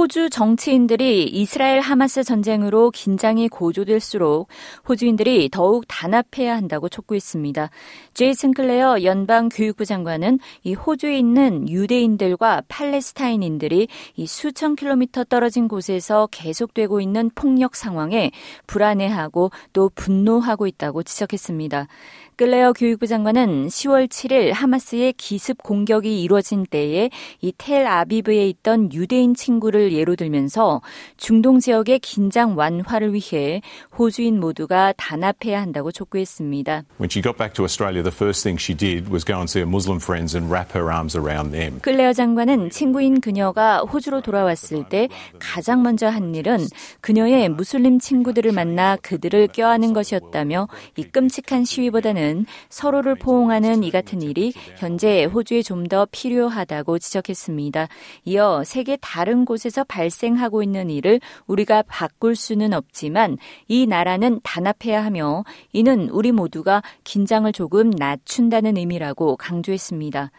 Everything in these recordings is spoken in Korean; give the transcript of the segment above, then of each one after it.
호주 정치인들이 이스라엘 하마스 전쟁으로 긴장이 고조될수록 호주인들이 더욱 단합해야 한다고 촉구했습니다. 제이슨 클레어 연방 교육부 장관은 이 호주에 있는 유대인들과 팔레스타인인들이 이 수천 킬로미터 떨어진 곳에서 계속되고 있는 폭력 상황에 불안해하고 또 분노하고 있다고 지적했습니다. 클레어 교육부 장관은 10월 7일 하마스의 기습 공격이 이루어진 때에 이 텔 아비브에 있던 유대인 친구를 예로 들면서 중동 지역의 긴장 완화를 위해 호주인 모두가 단합해야 한다고 촉구했습니다. When she got back to Australia, the first thing she did was go and see her Muslim friends and wrap her arms around them. 클레어 장관은 친구인 그녀가 호주로 돌아왔을 때 가장 먼저 한 일은 그녀의 무슬림 친구들을 만나 그들을 껴안는 것이었다며 이 끔찍한 시위보다는 서로를 포옹하는 이 같은 일이 현재 호주에 좀 더 필요하다고 지적했습니다. 이어 세계 다른 곳에서 발생하고 있는 일을 우리가 바꿀 수는 없지만 이 나라는 단합해야 하며 이는 우리 모두가 긴장을 조금 낮춘다는 의미라고 강조했습니다.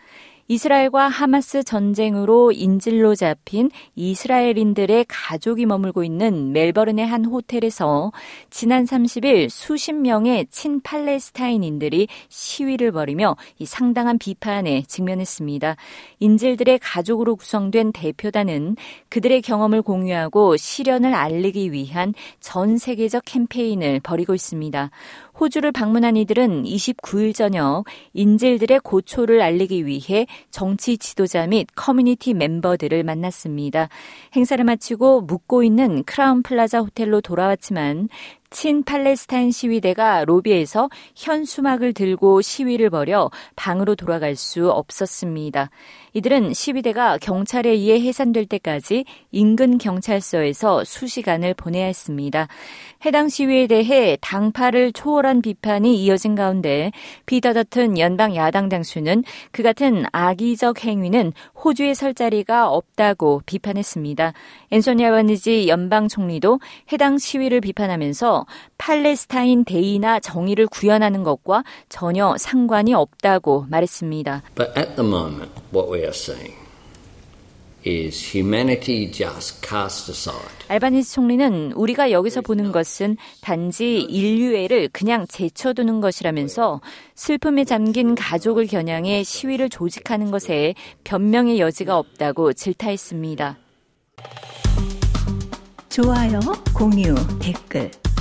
이스라엘과 하마스 전쟁으로 인질로 잡힌 이스라엘인들의 가족이 머물고 있는 멜버른의 한 호텔에서 지난 30일 수십 명의 친팔레스타인인들이 시위를 벌이며 이 상당한 비판에 직면했습니다. 인질들의 가족으로 구성된 대표단은 그들의 경험을 공유하고 시련을 알리기 위한 전 세계적 캠페인을 벌이고 있습니다. 호주를 방문한 이들은 29일 저녁 인질들의 고초를 알리기 위해 정치 지도자 및 커뮤니티 멤버들을 만났습니다. 행사를 마치고 묵고 있는 크라운 플라자 호텔로 돌아왔지만 친 팔레스타인 시위대가 로비에서 현수막을 들고 시위를 벌여 방으로 돌아갈 수 없었습니다. 이들은 시위대가 경찰에 의해 해산될 때까지 인근 경찰서에서 수시간을 보내야 했습니다. 해당 시위에 대해 당파를 초월한 비판이 이어진 가운데 피터 더튼 연방 야당 당수는 그 같은 악의적 행위는 호주에 설 자리가 없다고 비판했습니다. 앤소니 아바니지 연방 총리도 해당 시위를 비판하면 서 팔레스타인 대의나 정의를 구현하는 것과 전혀 상관이 없다고 말했습니다. But at the moment, what we are saying is humanity just cast aside. 알바니스 총리는 우리가 여기서 보는 것은 단지 인류애를 그냥 제쳐두는 것이라면서 슬픔에 잠긴 가족을 겨냥해 시위를 조직하는 것에 변명의 여지가 없다고 질타했습니다. 좋아요, 공유, 댓글,